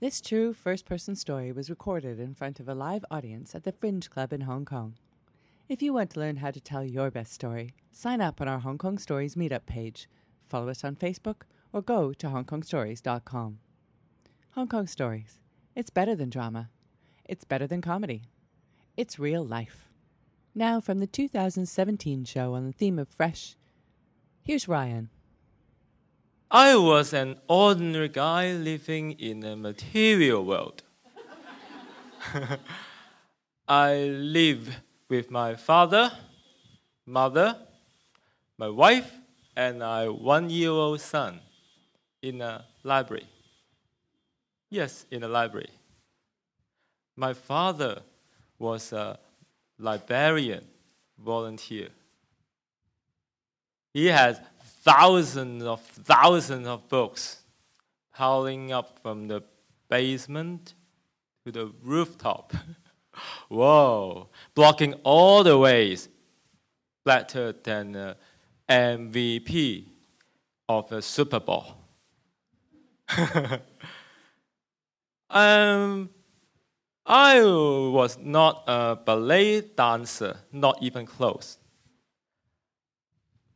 This true first person story was recorded in front of a live audience at the Fringe Club in Hong Kong. If you want to learn how to tell your best story, sign up on our Hong Kong Stories meetup page, follow us on Facebook, or go to hongkongstories.com. Hong Kong Stories. It's better than drama. It's better than comedy. It's real life. Now, from the 2017 show on the theme of fresh, here's Ryan. I was an ordinary guy living in a material world. I live with my father, mother, my wife, and my one year old son in a library. Yes, in a library. My father was a librarian volunteer. He had thousands of thousands of books piling up from the basement to the rooftop. Whoa, blocking all the ways, better than uh, MVP of a Super Bowl. um, I was not a ballet dancer, not even close.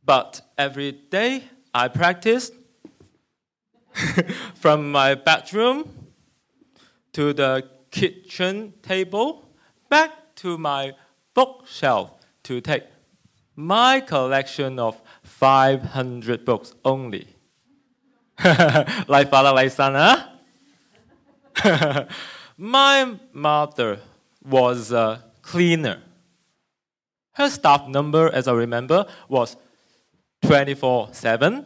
But every day I practiced from my bedroom to the kitchen table back to my bookshelf to take my collection of 500 books only. like father, like son, huh? my mother was a cleaner. Her staff number, as I remember, was 24 7.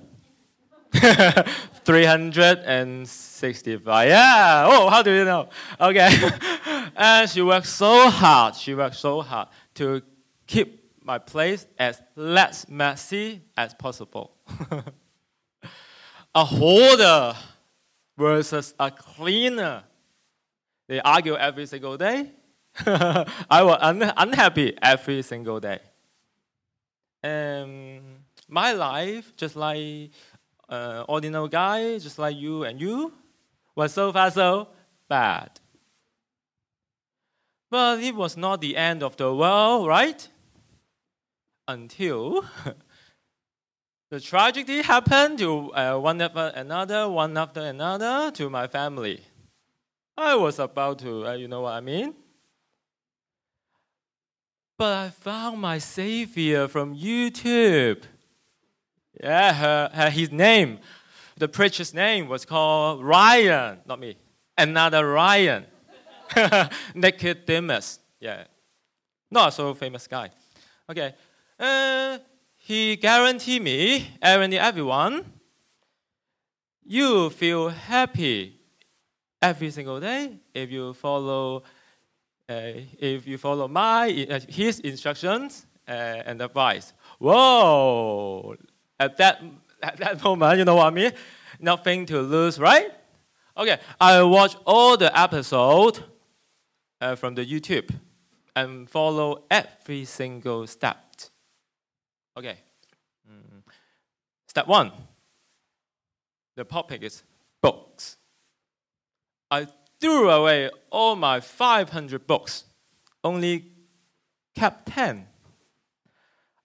365. Yeah. Oh, how do you know? Okay. and she worked so hard. She worked so hard to keep my place as less messy as possible. a hoarder versus a cleaner. They argue every single day. I was un- unhappy every single day. My life, just like uh, ordinary guy, just like you and you, was so far so bad. But it was not the end of the world, right? Until the tragedy happened to uh, one after another, one after another, to my family. I was about to, uh, you know what I mean? But I found my savior from YouTube. Yeah, her, her, his name, the preacher's name was called Ryan, not me, another Ryan. Naked Nicodemus, yeah, not so famous guy. Okay, uh, he guaranteed me, guaranteed everyone, you feel happy every single day if you follow, uh, if you follow my uh, his instructions uh, and advice. Whoa! At that at that moment, you know what I mean? Nothing to lose, right? Okay, I watch all the episode uh, from the YouTube and follow every single step. Okay. Mm. Step one. The topic is books. I threw away all my 500 books, only kept 10.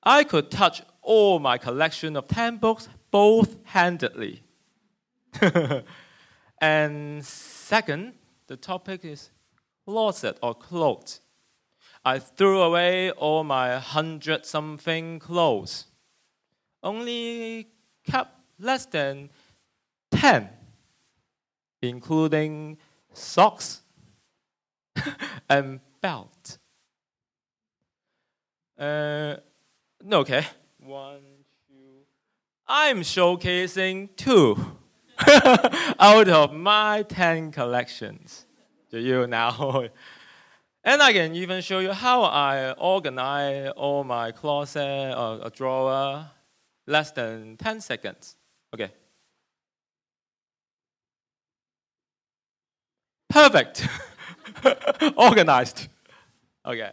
I could touch all my collection of 10 books both handedly. and second, the topic is closet or clothes. I threw away all my hundred something clothes, only kept less than 10, including socks and belt. Uh, okay, one, two. I'm showcasing two out of my 10 collections to you now. and I can even show you how I organize all my closet or a drawer less than 10 seconds. Okay. Perfect. Organized. Okay.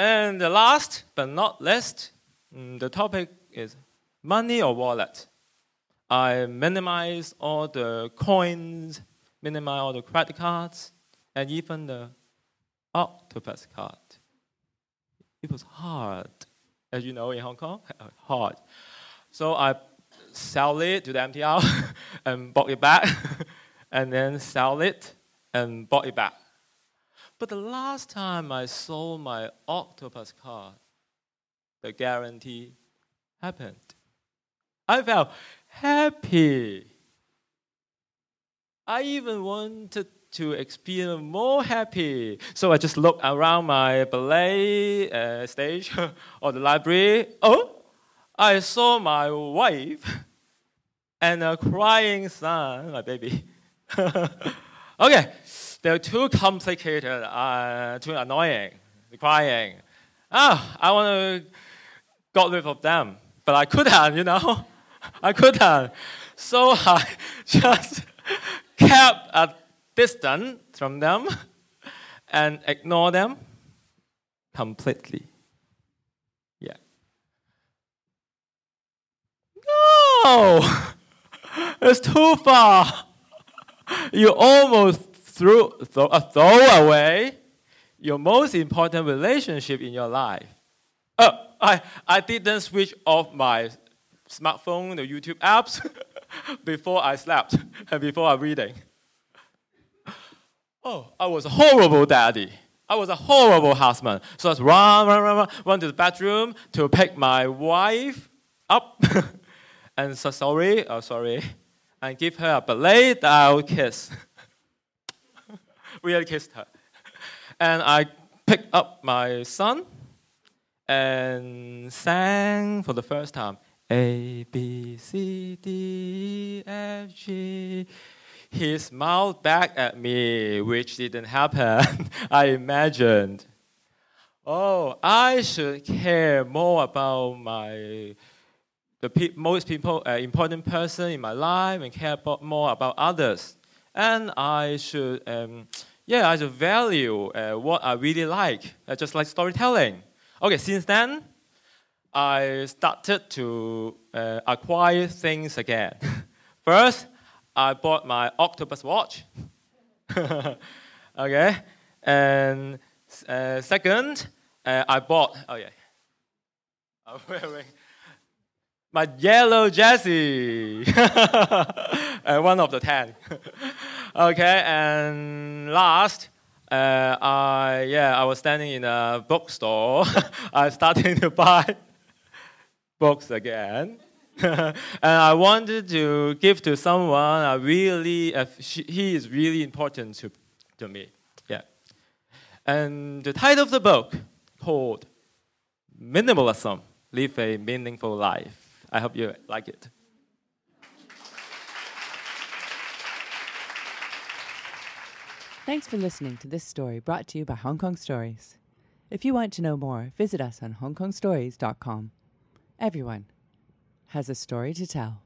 And the last but not least, mm, the topic is money or wallet. I minimize all the coins minimize all the credit cards, and even the octopus card. It was hard, as you know, in Hong Kong, hard. So I sell it to the MTR and bought it back, and then sell it and bought it back. But the last time I sold my octopus card, the guarantee happened. I felt happy. I even wanted to experience more happy. So I just looked around my ballet uh, stage or the library. Oh, I saw my wife and a crying son, my baby. okay, they're too complicated, uh, too annoying, crying. Ah, I want to get rid of them, but I couldn't, you know. I couldn't. So I just kept a distance from them and ignore them completely. Yeah. No! It's too far. You almost threw, throw, throw away your most important relationship in your life. Oh, I, I didn't switch off my smartphone, the YouTube apps, before I slept and before I'm reading. Oh, I was a horrible daddy. I was a horrible husband. So I was run, run, run, run, run to the bedroom to pick my wife up and so sorry, oh sorry, and give her a style kiss. Really kissed her. And I picked up my son and sang for the first time A, B, C, D, F, G. He smiled back at me, which didn't happen, I imagined. Oh, I should care more about my the pe- most people, uh, important person in my life and care about more about others. And I should, um, yeah, I should value uh, what I really like, uh, just like storytelling. Okay, since then, I started to uh, acquire things again. First, I bought my octopus watch. okay, and uh, second, uh, I bought. Oh yeah, I'm wearing my yellow jersey, uh, one of the ten. Okay, and last, uh, I yeah, I was standing in a bookstore. I started to buy books again. and I wanted to give to someone I really, uh, she, he is really important to, to me. Yeah. And the title of the book called Minimalism: Live a Meaningful Life. I hope you like it. Thanks for listening to this story brought to you by Hong Kong Stories. If you want to know more, visit us on hongkongstories.com. Everyone has a story to tell.